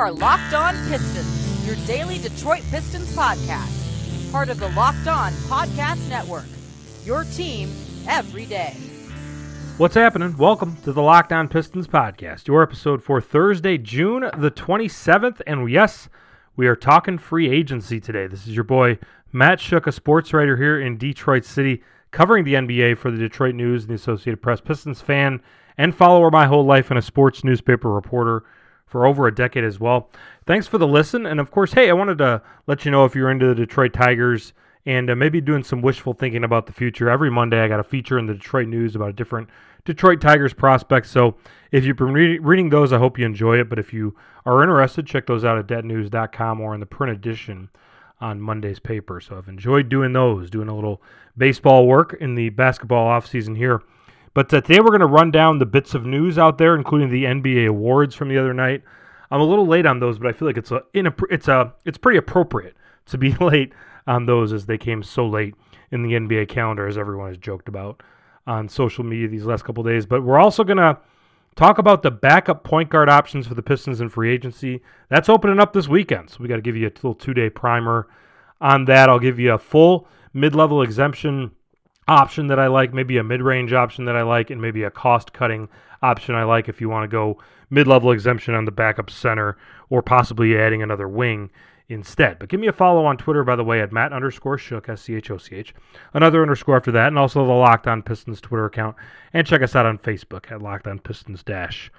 are Locked On Pistons, your daily Detroit Pistons podcast, part of the Locked On Podcast Network. Your team every day. What's happening? Welcome to the Locked On Pistons podcast, your episode for Thursday, June the 27th. And yes, we are talking free agency today. This is your boy, Matt Schoch, a sports writer here in Detroit City, covering the NBA for the Detroit News and the Associated Press. Pistons fan and follower my whole life and a sports newspaper reporter for over a decade as well. Thanks for the listen. And of course, hey, I wanted to let you know if you're into the Detroit Tigers and uh, maybe doing some wishful thinking about the future. Every Monday, I got a feature in the Detroit News about a different Detroit Tigers prospect. So if you've been re- reading those, I hope you enjoy it. But if you are interested, check those out at detnews.com or in the print edition on Monday's paper. So I've enjoyed doing those, doing a little baseball work in the basketball offseason here. But today we're going to run down the bits of news out there, including the NBA awards from the other night. I'm a little late on those, but I feel like it's a it's a it's pretty appropriate to be late on those as they came so late in the NBA calendar, as everyone has joked about on social media these last couple days. But we're also going to talk about the backup point guard options for the Pistons in free agency. That's opening up this weekend, so we got to give you a little two day primer on that. I'll give you a full mid level exemption option that I like, maybe a mid range option that I like, and maybe a cost cutting option I like if you want to go mid level exemption on the backup center or possibly adding another wing instead. But give me a follow on Twitter, by the way, at Matt underscore Schoch, S C H O C H. Another underscore after that, and also the Locked On Pistons Twitter account. And check us out on Facebook at Locked On Pistons Dash.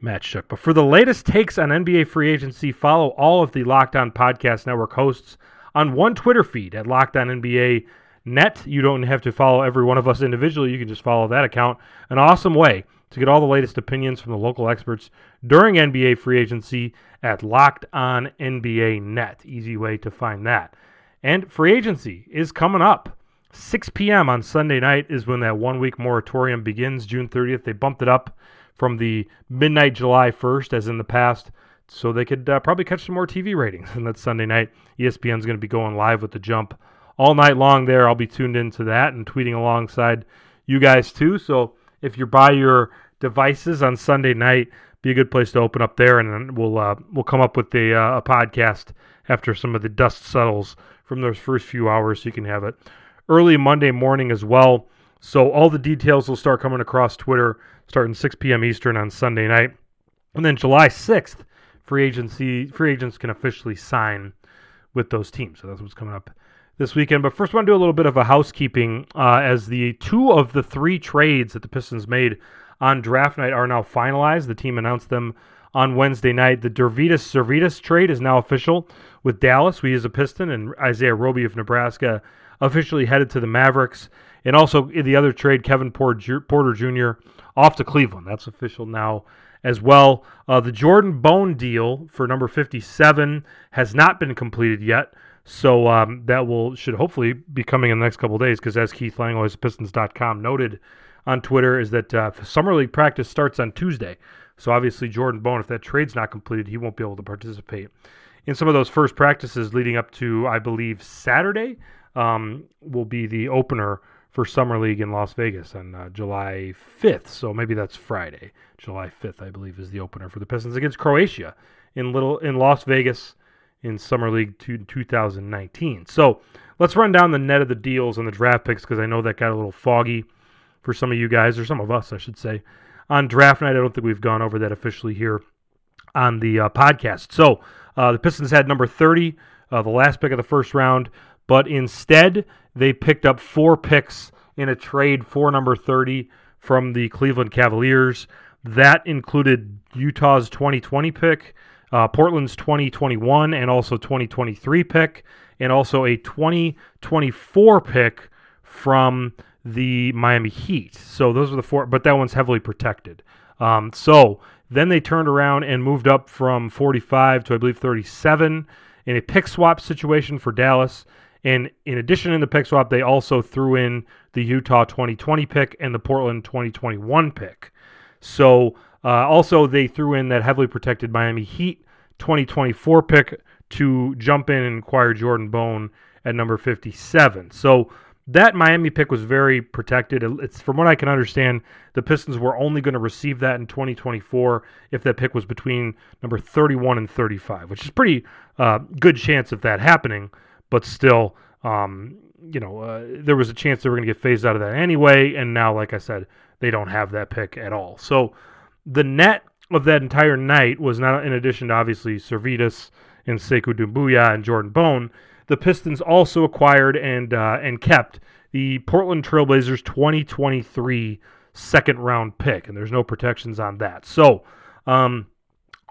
Matt Schoch. But for the latest takes on NBA free agency, follow all of the Locked On Podcast Network hosts on one Twitter feed at Locked On NBA net. You don't have to follow every one of us individually. You can just follow that account. An awesome way to get all the latest opinions from the local experts during NBA free agency at Locked On NBA Net. Easy way to find that. And free agency is coming up. 6 p.m. on Sunday night is when that one week moratorium begins, June 30th. They bumped it up from the midnight July 1st, as in the past, so they could uh, probably catch some more TV ratings. And that Sunday night, ESPN's going to be going live with the jump all night long there. I'll be tuned into that and tweeting alongside you guys too. So if you're by your devices on Sunday night, be a good place to open up there, and then we'll uh, we'll come up with a, uh, a podcast after some of the dust settles from those first few hours, so you can have it early Monday morning as well. So all the details will start coming across Twitter starting 6 p.m. Eastern on Sunday night, and then July 6th, free agency free agents can officially sign with those teams. So that's what's coming up this weekend. But first, I want to do a little bit of a housekeeping uh, as the two of the three trades that the Pistons made on draft night are now finalized. The team announced them on Wednesday night. The Deividas Sirvydis trade is now official with Dallas. We use a Piston and Isaiah Roby of Nebraska officially headed to the Mavericks. And also the other trade, Kevin Porter Jr. off to Cleveland. That's official now as well. Uh, the Jordan Bone deal for number 57 has not been completed yet. So um, that will should hopefully be coming in the next couple days because as Keith Langlois Pistons.com noted on Twitter is that uh, summer league practice starts on Tuesday. So obviously Jordan Bone, if that trade's not completed, he won't be able to participate in some of those first practices leading up to I believe Saturday um, will be the opener for summer league in Las Vegas on uh, July 5th. So maybe that's Friday, July 5th, I believe, is the opener for the Pistons against Croatia in little in Las Vegas in Summer League 2019. So let's run down the net of the deals and the draft picks because I know that got a little foggy for some of you guys, or some of us, I should say. On draft night, I don't think we've gone over that officially here on the uh, podcast. So uh, the Pistons had number 30, uh, the last pick of the first round, but instead they picked up four picks in a trade for number 30 from the Cleveland Cavaliers. That included Utah's 2020 pick, uh, Portland's 2021 and also 2023 pick, and also a 2024 pick from the Miami Heat. So those are the four, but that one's heavily protected. Um, so then they turned around and moved up from 45 to I believe 37 in a pick swap situation for Dallas. And in addition, in the pick swap, they also threw in the Utah 2020 pick and the Portland 2021 pick. So uh, also, they threw in that heavily protected Miami Heat 2024 pick to jump in and acquire Jordan Bone at number 57. So that Miami pick was very protected. It's from what I can understand, the Pistons were only going to receive that in 2024 if that pick was between number 31 and 35, which is pretty uh, good chance of that happening. But still, um, you know, uh, there was a chance they were going to get phased out of that anyway. And now, like I said, they don't have that pick at all. So the net of that entire night was not, in addition to obviously Sirvydis and Sekou Doumbouya and Jordan Bone, the Pistons also acquired and uh, and kept the Portland Trailblazers 2023 second round pick, and there's no protections on that. So, um,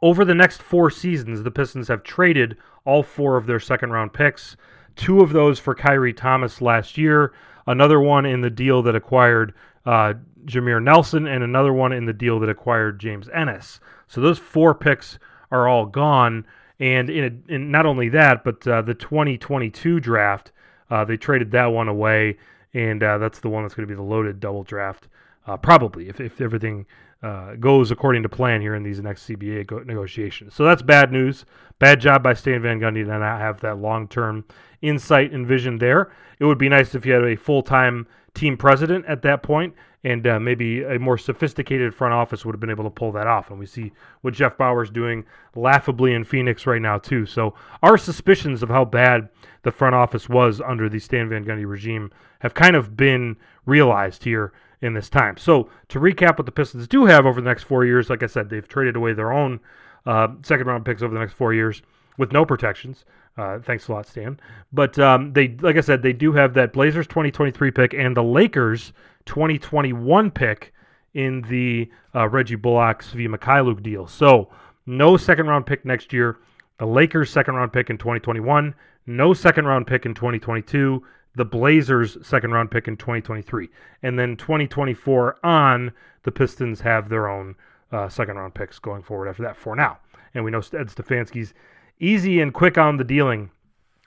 over the next four seasons, the Pistons have traded all four of their second round picks. Two of those for Khyri Thomas last year, another one in the deal that acquired uh, Jameer Nelson, and another one in the deal that acquired James Ennis. So those four picks are all gone. And in, a, in not only that, but uh, the 2022 draft, uh, they traded that one away, and uh, that's the one that's going to be the loaded double draft, uh, probably if, if everything uh, goes according to plan here in these next CBA go- negotiations. So that's bad news. Bad job by Stan Van Gundy to not have that long-term insight and vision there. It would be nice if you had a full-time team president at that point and uh, maybe a more sophisticated front office would have been able to pull that off. And we see what Jeff Bower's doing laughably in Phoenix right now too. So our suspicions of how bad the front office was under the Stan Van Gundy regime have kind of been realized here in this time. So to recap, what the Pistons do have over the next four years, like I said, they've traded away their own uh, second round picks over the next four years with no protections. Uh, thanks a lot, Stan. But um, they, like I said, they do have that Blazers 2023 pick and the Lakers 2021 pick in the uh, Reggie Bullock Svi Mykhailiuk deal. So no second round pick next year. The Lakers second round pick in 2021. No second round pick in 2022. The Blazers second round pick in 2023. And then 2024 on, the Pistons have their own uh, second round picks going forward after that for now. And we know Ed Stefanski's easy and quick on the dealing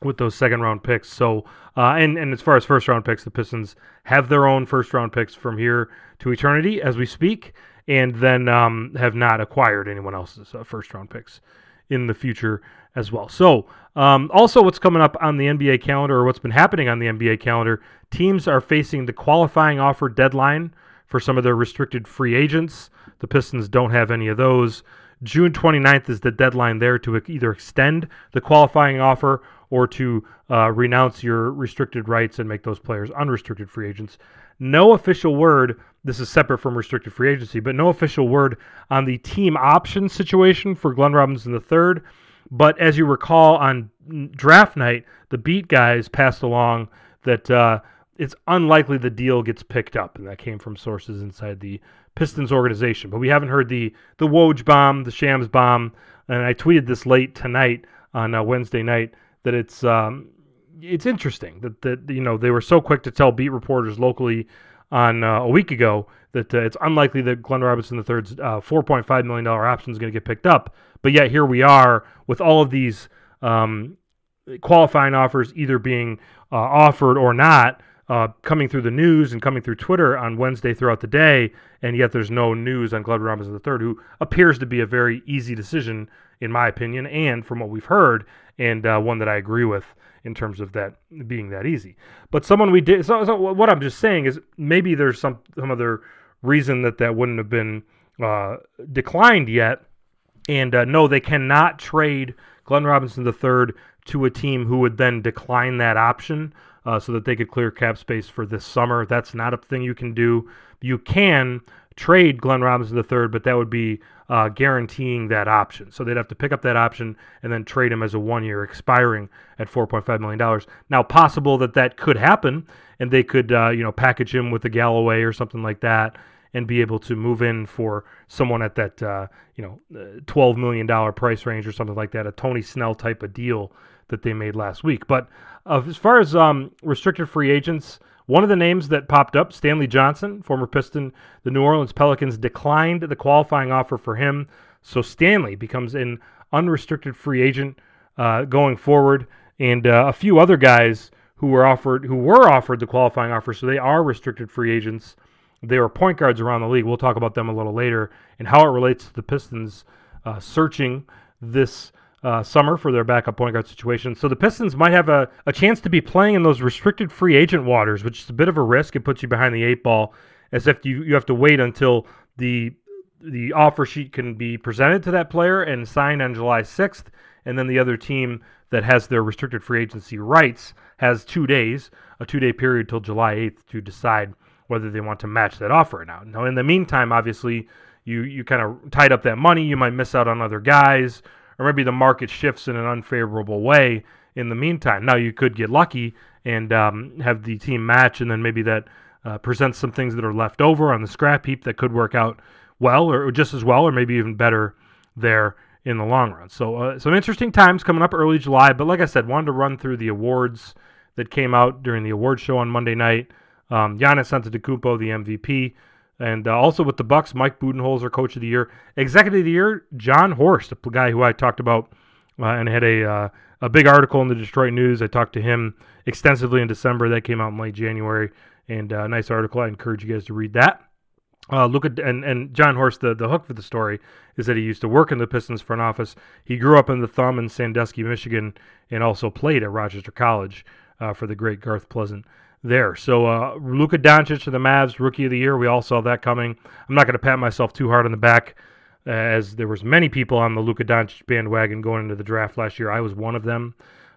with those second round picks. So, uh, and and as far as first round picks, the Pistons have their own first round picks from here to eternity as we speak, and then um, have not acquired anyone else's uh, first round picks in the future as well. So, um, also what's coming up on the NBA calendar, or what's been happening on the NBA calendar, teams are facing the qualifying offer deadline for some of their restricted free agents. The Pistons don't have any of those. June 29th is the deadline there to either extend the qualifying offer or to uh, renounce your restricted rights and make those players unrestricted free agents. No official word, this is separate from restricted free agency, but no official word on the team option situation for Glenn Robinson III. But as you recall on draft night, the beat guys passed along that uh, it's unlikely the deal gets picked up, and that came from sources inside the Pistons organization. But we haven't heard the the Woj bomb, the Shams bomb, and I tweeted this late tonight on uh, Wednesday night that it's um, it's interesting that that you know they were so quick to tell beat reporters locally on uh, a week ago that uh, it's unlikely that Glenn Robinson III's uh, $4.5 million option is going to get picked up. But yet here we are with all of these um, qualifying offers either being uh, offered or not uh, coming through the news and coming through Twitter on Wednesday throughout the day, and yet there's no news on Glenn Robinson III, who appears to be a very easy decision, in my opinion, and from what we've heard, and uh, one that I agree with in terms of that being that easy. But someone we did, so, so what I'm just saying is maybe there's some some other reason that that wouldn't have been uh, declined yet, and uh, no, they cannot trade Glenn Robinson III to a team who would then decline that option uh, so that they could clear cap space for this summer. That's not a thing you can do. You can trade Glenn Robinson III, but that would be uh, guaranteeing that option. So they'd have to pick up that option and then trade him as a one year expiring at $4.5 million. Now, possible that that could happen and they could, uh, you know, package him with a Galloway or something like that and be able to move in for someone at that, uh, you know, uh, $12 million price range or something like that, a Tony Snell type of deal that they made last week. But uh, as far as um, restricted free agents, one of the names that popped up, Stanley Johnson, former Piston, the New Orleans Pelicans declined the qualifying offer for him. So Stanley becomes an unrestricted free agent uh, going forward, and uh, a few other guys who were offered who were offered the qualifying offer, so they are restricted free agents. They are point guards around the league. We'll talk about them a little later and how it relates to the Pistons uh, searching this uh, summer for their backup point guard situation. So the Pistons might have a, a chance to be playing in those restricted free agent waters, which is a bit of a risk. It puts you behind the eight ball, as if you, you have to wait until the the offer sheet can be presented to that player and signed on July 6th, and then the other team that has their restricted free agency rights has two days, a two day period till July 8th to decide whether they want to match that offer or not. Now, in the meantime, obviously, you you kind of tied up that money. You might miss out on other guys, or maybe the market shifts in an unfavorable way in the meantime. Now, you could get lucky and um, have the team match, and then maybe that uh, presents some things that are left over on the scrap heap that could work out well, or just as well, or maybe even better there in the long run. So, uh, some interesting times coming up early July. But like I said, wanted to run through the awards that came out during the award show on Monday night. Um, Giannis Antetokounmpo, the MVP, and uh, also with the Bucks, Mike Budenholzer, Coach of the Year, Executive of the Year, Jon Horst, the guy who I talked about uh, and had a uh, a big article in the Detroit News. I talked to him extensively in December. That came out in late January, and uh, a nice article. I encourage you guys to read that. Uh, look at and and Jon Horst. The the hook for the story is that he used to work in the Pistons front office. He grew up in the Thumb in Sandusky, Michigan, and also played at Rochester College uh, for the great Garth Pleasant there. So uh, Luka Doncic to the Mavs, Rookie of the Year. We all saw that coming. I'm not going to pat myself too hard on the back, uh, as there was many people on the Luka Doncic bandwagon going into the draft last year. I was one of them.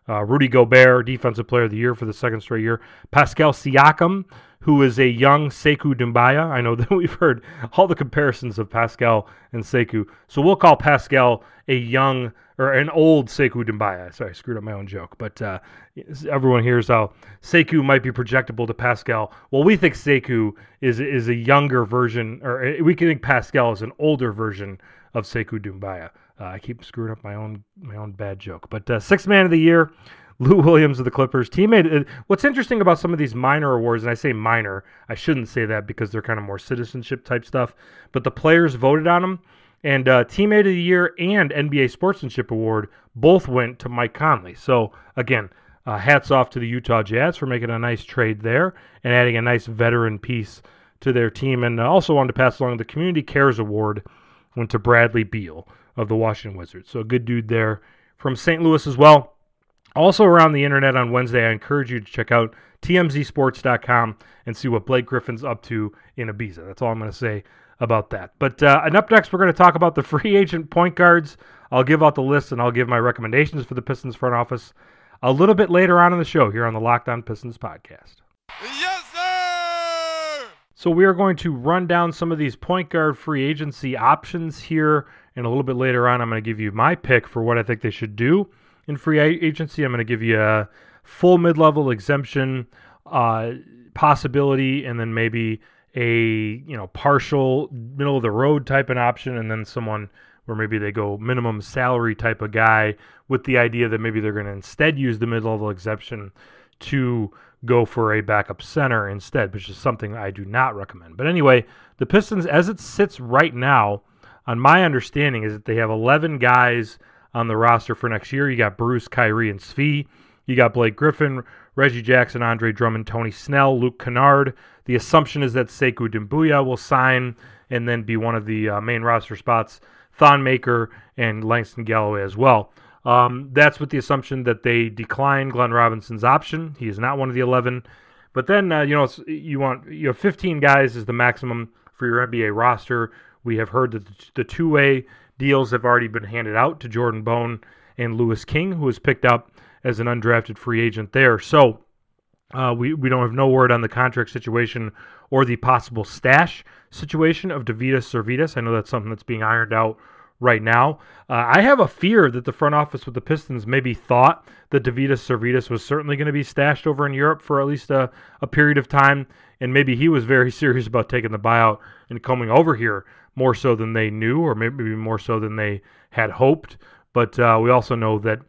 Uh, Rudy Gobert, Defensive Player of the Year for the second straight year. Pascal Siakam, who is a young Sekou Doumbouya. I know that we've heard all the comparisons of Pascal and Sekou, so we'll call Pascal a young or an old Sekou Doumbouya. Sorry, I screwed up my own joke. But uh, everyone hears how Sekou might be projectable to Pascal. Well, we think Sekou is is a younger version, or uh, we can think Pascal is an older version of Sekou Doumbouya. Uh, I keep screwing up my own my own bad joke. But uh, sixth man of the year, Lou Williams of the Clippers. Teammate. Uh, what's interesting about some of these minor awards, and I say minor, I shouldn't say that because they're kind of more citizenship type stuff. But the players voted on them and uh, Teammate of the Year and NBA Sportsmanship Award both went to Mike Conley. So, again, uh, hats off to the Utah Jazz for making a nice trade there and adding a nice veteran piece to their team. And uh, also wanted to pass along the Community Cares Award went to Bradley Beal of the Washington Wizards. So, a good dude there from St. Louis as well. Also, around the internet on Wednesday, I encourage you to check out tmzsports.com and see what Blake Griffin's up to in Ibiza. That's all I'm going to say about that. But uh, and up next, we're going to talk about the free agent point guards. I'll give out the list and I'll give my recommendations for the Pistons front office a little bit later on in the show here on the Locked On Pistons podcast. So we are going to run down some of these point guard free agency options here, and a little bit later on, I'm going to give you my pick for what I think they should do in free agency. I'm going to give you a full mid-level exemption uh, possibility, and then maybe a you know partial middle of the road type of option, and then someone where maybe they go minimum salary type of guy with the idea that maybe they're going to instead use the mid level exemption to go for a backup center instead, which is something I do not recommend. But anyway, the Pistons, as it sits right now, on my understanding, is that they have 11 guys on the roster for next year. You got Bruce, Khyri, and Svi. You got Blake Griffin, Reggie Jackson, Andre Drummond, Tony Snell, Luke Kennard. The assumption is that Sekou Doumbouya will sign and then be one of the uh, main roster spots. Thon Maker and Langston Galloway as well. Um, that's with the assumption that they decline Glenn Robinson's option. He is not one of the 11. But then, uh, you know, you want you have 15 guys is the maximum for your NBA roster. We have heard that the two-way deals have already been handed out to Jordan Bone and Louis King, who was picked up as an undrafted free agent there. So uh, we, we don't have no word on the contract situation or the possible stash situation of Deividas Sirvydis. I know that's something that's being ironed out right now. Uh, I have a fear that the front office with the Pistons maybe thought that Deividas Sirvydis was certainly going to be stashed over in Europe for at least a, a period of time, and maybe he was very serious about taking the buyout and coming over here more so than they knew, or maybe more so than they had hoped. But uh, we also know that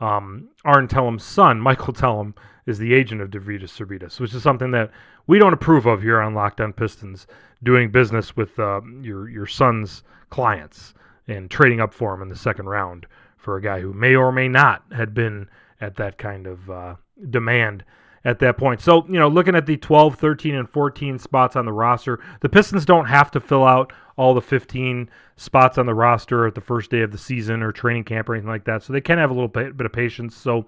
um, Arn Tellem's son, Michael Tellem, is the agent of Deividas Sirvydis, which is something that we don't approve of here on Locked On Pistons, doing business with uh, your your son's clients and trading up for him in the second round for a guy who may or may not had been at that kind of uh, demand at that point. So, you know, looking at the 12, 13, and 14 spots on the roster, the Pistons don't have to fill out all the 15 spots on the roster at the first day of the season or training camp or anything like that. So they can have a little bit, of patience. So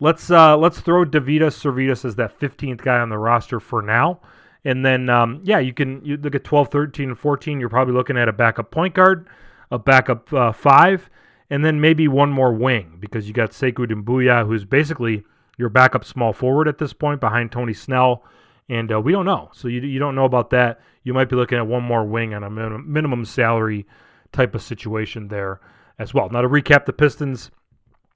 let's uh, let's throw Deividas Sirvydis as that 15th guy on the roster for now. And then, um, yeah, you can you look at 12, 13, and 14. You're probably looking at a backup point guard, a backup uh, five, and then maybe one more wing because you got Sekou Doumbouya, who's basically – your backup small forward at this point behind Tony Snell. And uh, we don't know. So you, you don't know about that. You might be looking at one more wing on a minimum, minimum salary type of situation there as well. Now to recap the Pistons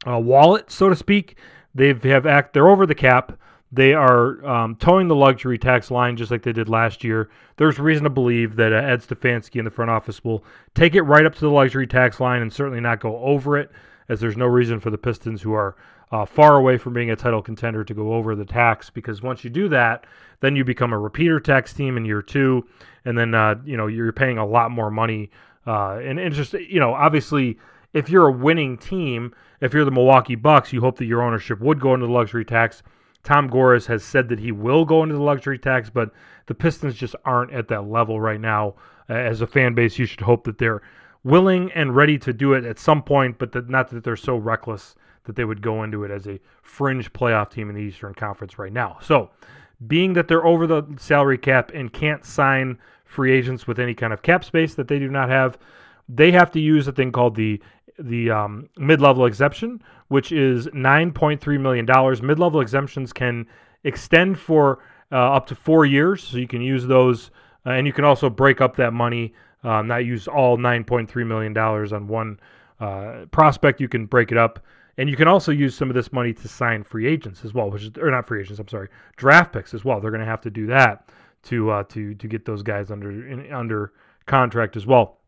uh, wallet, so to speak, they have act. They're over the cap. They are um, toeing the luxury tax line just like they did last year. There's reason to believe that uh, Ed Stefanski in the front office will take it right up to the luxury tax line and certainly not go over it, as there's no reason for the Pistons, who are uh, far away from being a title contender to go over the tax because once you do that, then you become a repeater tax team in year two, and then uh, you know you're paying a lot more money. Uh, and it's just you know obviously if you're a winning team, if you're the Milwaukee Bucks, you hope that your ownership would go into the luxury tax. Tom Gores has said that he will go into the luxury tax, but the Pistons just aren't at that level right now. As a fan base, you should hope that they're willing and ready to do it at some point, but that, not that they're so reckless that they would go into it as a fringe playoff team in the Eastern Conference right now. So, being that they're over the salary cap and can't sign free agents with any kind of cap space that they do not have, they have to use a thing called the the um, mid-level exemption, which is 9.3 million dollars. Mid-level exemptions can extend for uh, up to four years, so you can use those, uh, and you can also break up that money, uh, not use all 9.3 million dollars on one uh, prospect. You can break it up and you can also use some of this money to sign free agents as well, which is or not free agents. I'm sorry, draft picks as well. They're going to have to do that to uh, to to get those guys under in, under contract as well.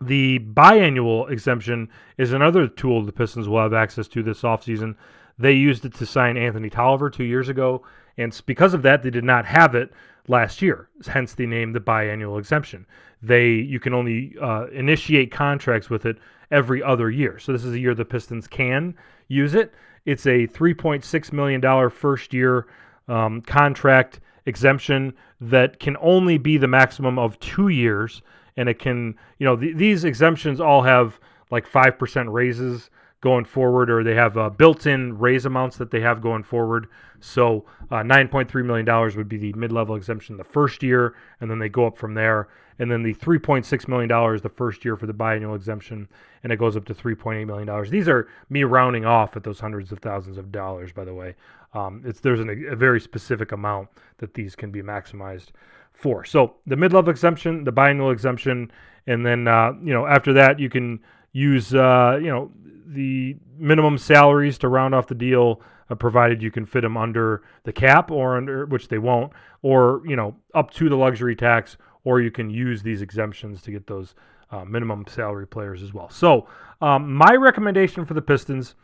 The biannual exemption is another tool the Pistons will have access to this offseason. They used it to sign Anthony Tolliver two years ago, and because of that, they did not have it last year. Hence the name the biannual exemption. They you can only uh, initiate contracts with it every other year. So this is a year the Pistons can use it. It's a $3.6 million first year um, contract exemption that can only be the maximum of two years. And it can, you know, th- these exemptions all have like 5% raises going forward, or they have uh, built-in raise amounts that they have going forward. So uh, 9.3 million dollars would be the mid-level exemption the first year, and then they go up from there. And then the 3.6 million dollars the first year for the biannual exemption, and it goes up to 3.8 million dollars. These are me rounding off at those hundreds of thousands of dollars, by the way. Um, it's there's an, a very specific amount that these can be maximized for. So the mid-level exemption, the biannual exemption, and then uh, you know after that you can use uh, you know the minimum salaries to round off the deal, uh, provided you can fit them under the cap or under which they won't, or you know up to the luxury tax, or you can use these exemptions to get those uh, minimum salary players as well. So um, my recommendation for the Pistons.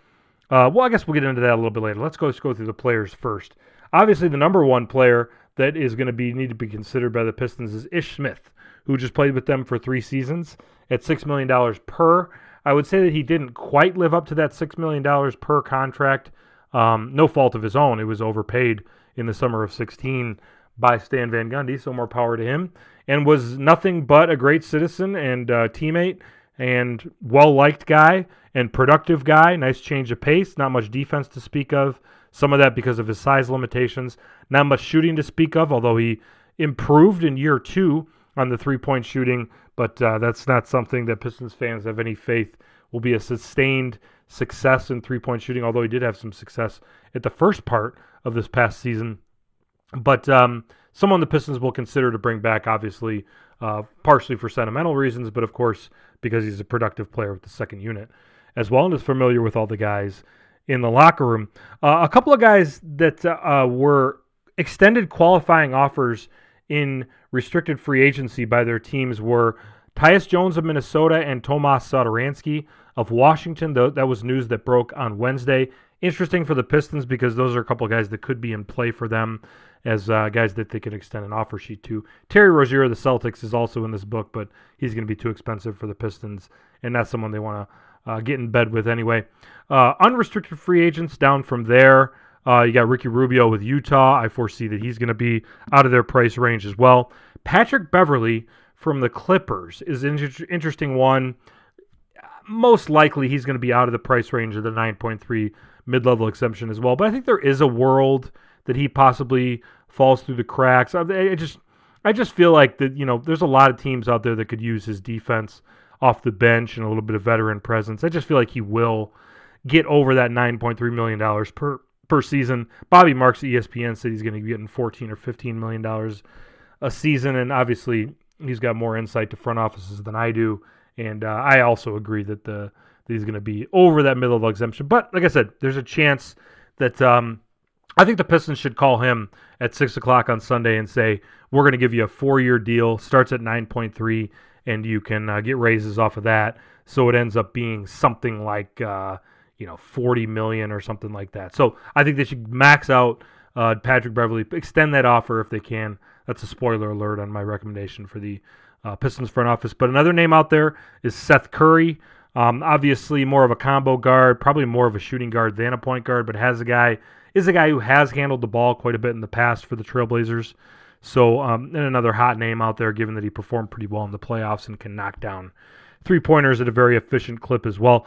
Uh, well, I guess we'll get into that a little bit later. Let's go. Let's go through the players first. Obviously, the number one player that is going to be need to be considered by the Pistons is Ish Smith, who just played with them for three seasons at six million dollars per. I would say that he didn't quite live up to that $6 million per contract. Um, no fault of his own. It was overpaid in the summer of 16 by Stan Van Gundy, so more power to him. And was nothing but a great citizen and uh, teammate and well liked guy and productive guy. Nice change of pace. Not much defense to speak of. Some of that because of his size limitations. Not much shooting to speak of, although he improved in year two on the three point shooting but uh, that's not something that Pistons fans have any faith will be a sustained success in three point shooting, although he did have some success at the first part of this past season. But um, someone the Pistons will consider to bring back, obviously, uh, partially for sentimental reasons, but of course because he's a productive player with the second unit as well and is familiar with all the guys in the locker room. Uh, a couple of guys that uh, were extended qualifying offers in restricted free agency by their teams were Tyus Jones of Minnesota and Tomas Satoransky of Washington. That was news that broke on Wednesday. Interesting for the Pistons because those are a couple of guys that could be in play for them as uh, guys that they could extend an offer sheet to. Terry Rozier of the Celtics is also in this book, but he's going to be too expensive for the Pistons, and that's someone they want to uh, get in bed with anyway. Uh, unrestricted free agents down from there. Uh, you got Ricky Rubio with Utah. I foresee that he's going to be out of their price range as well. Patrick Beverley from the Clippers is an inter- interesting one. Most likely, he's going to be out of the price range of the 9.3 mid-level exemption as well. But I think there is a world that he possibly falls through the cracks. I, I just, I just feel like that. You know, there's a lot of teams out there that could use his defense off the bench and a little bit of veteran presence. I just feel like he will get over that 9.3 million dollars per per season. Bobby Marks at ESPN said he's going to be getting 14 or 15 million dollars a season, and obviously he's got more insight to front offices than I do. And uh, I also agree that the that he's going to be over that middle of exemption. But like I said, there's a chance that um, I think the Pistons should call him at six o'clock on Sunday and say we're going to give you a four-year deal, starts at 9.3, and you can uh, get raises off of that. So it ends up being something like uh, you know 40 million or something like that. So I think they should max out uh, Patrick Beverley, extend that offer if they can. That's a spoiler alert on my recommendation for the uh, Pistons front office. But another name out there is Seth Curry. Um, obviously, more of a combo guard, probably more of a shooting guard than a point guard, but has a guy is a guy who has handled the ball quite a bit in the past for the Trailblazers. So, um, and another hot name out there, given that he performed pretty well in the playoffs and can knock down three pointers at a very efficient clip as well.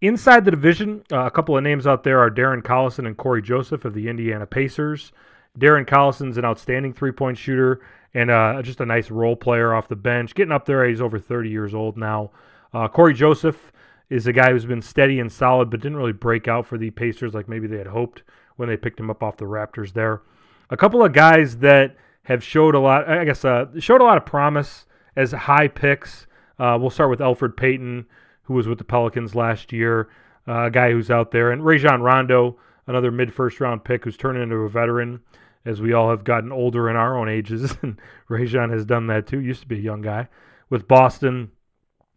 Inside the division, uh, a couple of names out there are Darren Collison and Cory Joseph of the Indiana Pacers. Darren Collison's an outstanding three point shooter and uh, just a nice role player off the bench. Getting up there, he's over 30 years old now. Uh, Cory Joseph is a guy who's been steady and solid, but didn't really break out for the Pacers like maybe they had hoped when they picked him up off the Raptors there. A couple of guys that have showed a lot, I guess, uh, showed a lot of promise as high picks. Uh, we'll start with Elfrid Payton, who was with the Pelicans last year, uh, a guy who's out there, and Rajon Rondo, another mid first round pick who's turning into a veteran as we all have gotten older in our own ages. and Rajon has done that too. Used to be a young guy with Boston.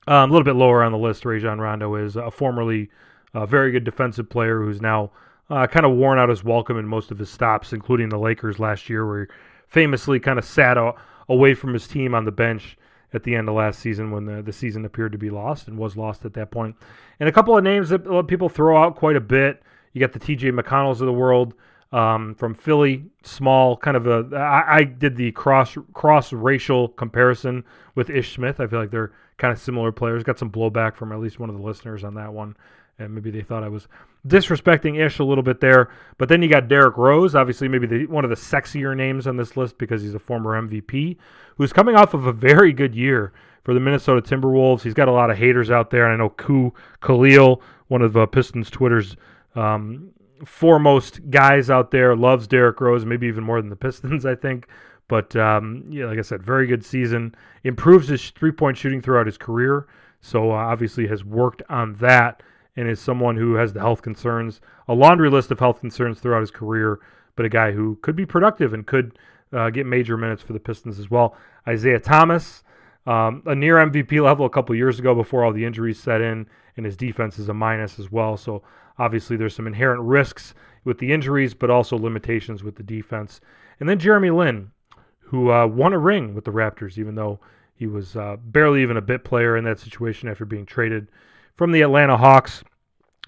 Um, a little bit lower on the list, Rajon Rondo is a formerly uh, very good defensive player who's now uh, kind of worn out his welcome in most of his stops, including the Lakers last year, where he famously kind of sat a- away from his team on the bench at the end of last season when the, the season appeared to be lost and was lost at that point. And a couple of names that people throw out quite a bit. You got the TJ McConnells of the world um, from Philly, small, kind of a. I, I did the cross cross racial comparison with Ish Smith. I feel like they're kind of similar players. Got some blowback from at least one of the listeners on that one and maybe they thought I was disrespecting Ish a little bit there. But then you got Derrick Rose, obviously maybe the, one of the sexier names on this list because he's a former MVP who's coming off of a very good year for the Minnesota Timberwolves. He's got a lot of haters out there, and I know Ku Khalil, one of uh, Pistons Twitter's um, foremost guys out there, loves Derrick Rose, maybe even more than the Pistons, I think. But um, yeah, like I said, very good season. Improves his three point shooting throughout his career. So uh, obviously has worked on that and is someone who has the health concerns, a laundry list of health concerns throughout his career, but a guy who could be productive and could uh, get major minutes for the Pistons as well. Isaiah Thomas, um, a near MVP level a couple years ago before all the injuries set in, and his defense is a minus as well. So obviously there's some inherent risks with the injuries, but also limitations with the defense. And then Jeremy Lin, who uh, won a ring with the Raptors, even though he was uh, barely even a bit player in that situation after being traded from the Atlanta Hawks.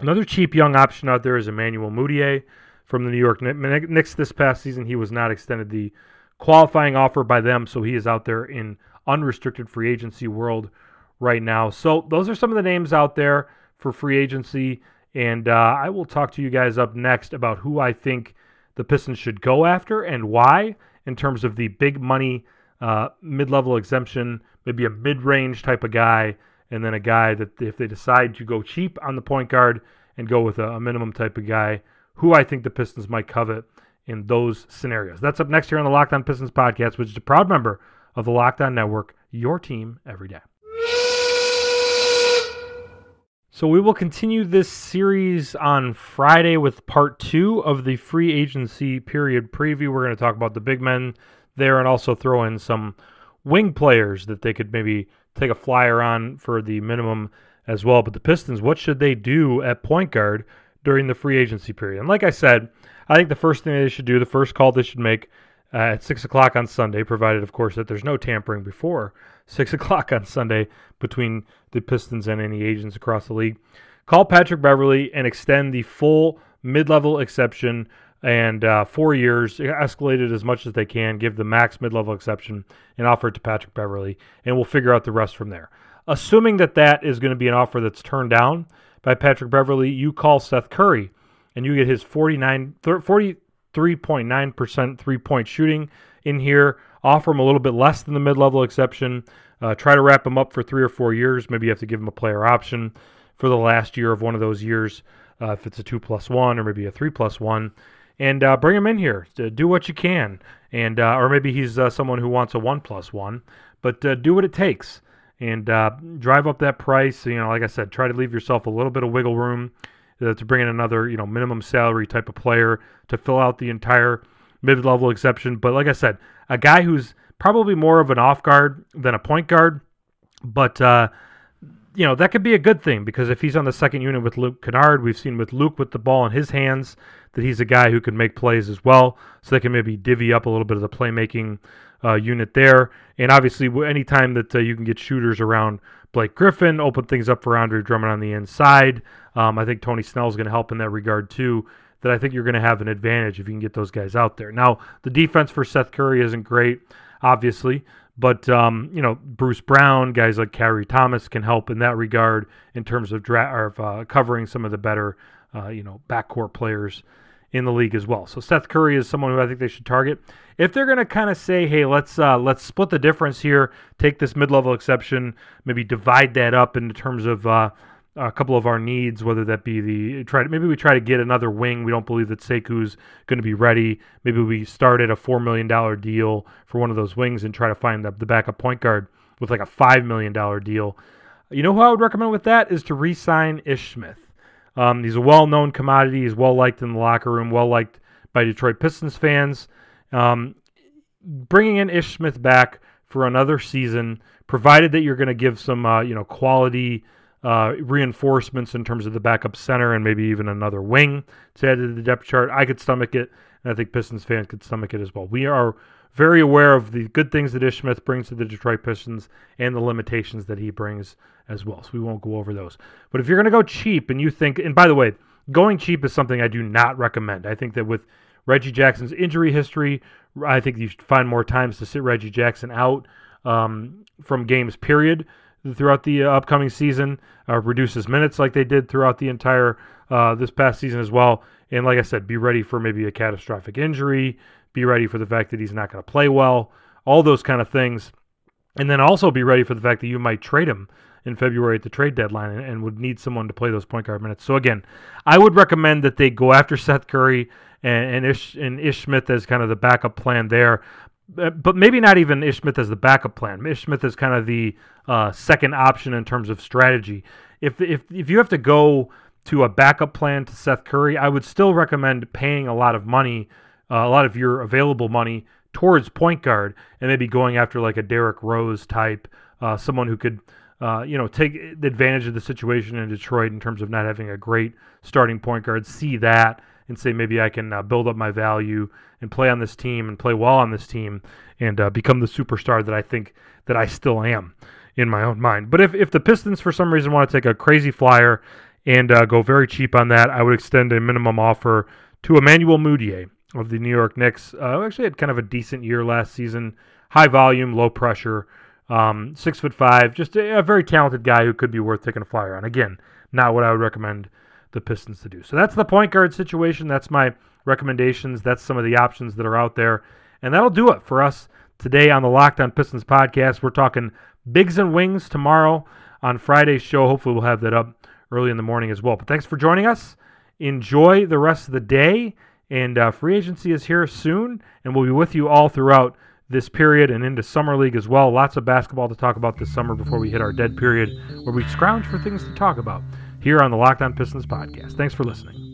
Another cheap young option out there is Emmanuel Mudiay from the New York Knicks this past season. He was not extended the qualifying offer by them, so he is out there in unrestricted free agency world right now. So those are some of the names out there for free agency, and uh, I will talk to you guys up next about who I think the Pistons should go after and why in terms of the big money uh, mid-level exemption, maybe a mid-range type of guy and then a guy that if they decide to go cheap on the point guard and go with a, a minimum type of guy, who I think the Pistons might covet in those scenarios. That's up next here on the Locked On Pistons podcast, which is a proud member of the Locked On Network, your team every day. So we will continue this series on Friday with part two of the free agency period preview. We're going to talk about the big men there and also throw in some wing players that they could maybe take a flyer on for the minimum as well. But the Pistons, what should they do at point guard during the free agency period? And like I said, I think the first thing they should do, the first call they should make uh, at 6 o'clock on Sunday, provided, of course, that there's no tampering before 6 o'clock on Sunday between the Pistons and any agents across the league. Call Patrick Beverley and extend the full mid level exception and uh, four years, escalated as much as they can, give the max mid level exception, and offer it to Patrick Beverley, and we'll figure out the rest from there. Assuming that that is going to be an offer that's turned down by Patrick Beverley, you call Seth Curry, and you get his 49, 43.9% three point shooting in here. Offer him a little bit less than the mid level exception. Uh, try to wrap him up for three or four years. Maybe you have to give him a player option for the last year of one of those years, uh, if it's a two plus one or maybe a three plus one and uh, bring him in here do what you can. And uh, or maybe he's uh, someone who wants a one plus one, but uh, do what it takes and drive up that price. You know, like I said, try to leave yourself a little bit of wiggle room to bring in another you know minimum salary type of player to fill out the entire mid level exception. But like I said, a guy who's probably more of an off guard than a point guard, but you know, that could be a good thing because if he's on the second unit with Luke Kennard, we've seen with Luke with the ball in his hands that he's a guy who can make plays as well. So they can maybe divvy up a little bit of the playmaking uh, unit there. And obviously, anytime that uh, you can get shooters around Blake Griffin, open things up for Andre Drummond on the inside, um, I think Tony Snell is going to help in that regard too. That I think you're going to have an advantage if you can get those guys out there. Now, the defense for Seth Curry isn't great, obviously. But um, you know, Bruce Brown, guys like Khyri Thomas can help in that regard in terms of dra- of, uh, covering some of the better, uh, you know, backcourt players in the league as well. So Seth Curry is someone who I think they should target. If they're going to kind of say, "Hey, let's uh, let's split the difference here, take this mid-level exception, maybe divide that up in terms of uh, a couple of our needs, whether that be the try to, maybe we try to get another wing. We don't believe that Sekou's going to be ready. Maybe we start at a four million dollar deal for one of those wings and try to find the, the backup point guard with like a five million dollar deal. You know who I would recommend with that is to re-sign Ish Smith. Um, he's a well-known commodity. He's well liked in the locker room, well liked by Detroit Pistons fans. Um, bringing in Ish Smith back for another season, provided that you're going to give some, uh, you know, quality uh, reinforcements in terms of the backup center and maybe even another wing to add to the depth chart. I could stomach it, and I think Pistons fans could stomach it as well. We are very aware of the good things that Ish Smith brings to the Detroit Pistons and the limitations that he brings as well. So we won't go over those. But if you're going to go cheap and you think, and by the way, going cheap is something I do not recommend. I think that with Reggie Jackson's injury history, I think you should find more times to sit Reggie Jackson out um, from games, period throughout the uh, upcoming season, uh, reduces minutes like they did throughout the entire uh, this past season as well. And like I said, be ready for maybe a catastrophic injury. Be ready for the fact that he's not going to play well. All those kind of things. And then also be ready for the fact that you might trade him in February at the trade deadline and, and would need someone to play those point guard minutes. So again, I would recommend that they go after Seth Curry and, and Ish and Ish Smith as kind of the backup plan there. Uh, but maybe not even Ish Smith as the backup plan. Ish Smith is kind of the uh, second option in terms of strategy. If if if you have to go to a backup plan to Seth Curry, I would still recommend paying a lot of money, uh, a lot of your available money towards point guard, and maybe going after like a Derrick Rose type, uh, someone who could. Uh, you know, take advantage of the situation in Detroit in terms of not having a great starting point guard. See that, and say maybe I can uh, build up my value and play on this team and play well on this team and uh, become the superstar that I think that I still am in my own mind. But if, if the Pistons for some reason want to take a crazy flyer and uh, go very cheap on that, I would extend a minimum offer to Emmanuel Mudiay of the New York Knicks. Uh, actually had kind of a decent year last season, high volume, low pressure, um, six foot five, just a, a very talented guy who could be worth taking a flyer on. Again, not what I would recommend the Pistons to do. So that's the point guard situation. That's my recommendations. That's some of the options that are out there. And that'll do it for us today on the Locked On Pistons podcast. We're talking bigs and wings tomorrow on Friday's show. Hopefully, we'll have that up early in the morning as well. But thanks for joining us. Enjoy the rest of the day. And uh, free agency is here soon, and we'll be with you all throughout this period and into summer league as well. Lots of basketball to talk about this summer before we hit our dead period, where we scrounge for things to talk about here on the Locked On Pistons podcast. Thanks for listening.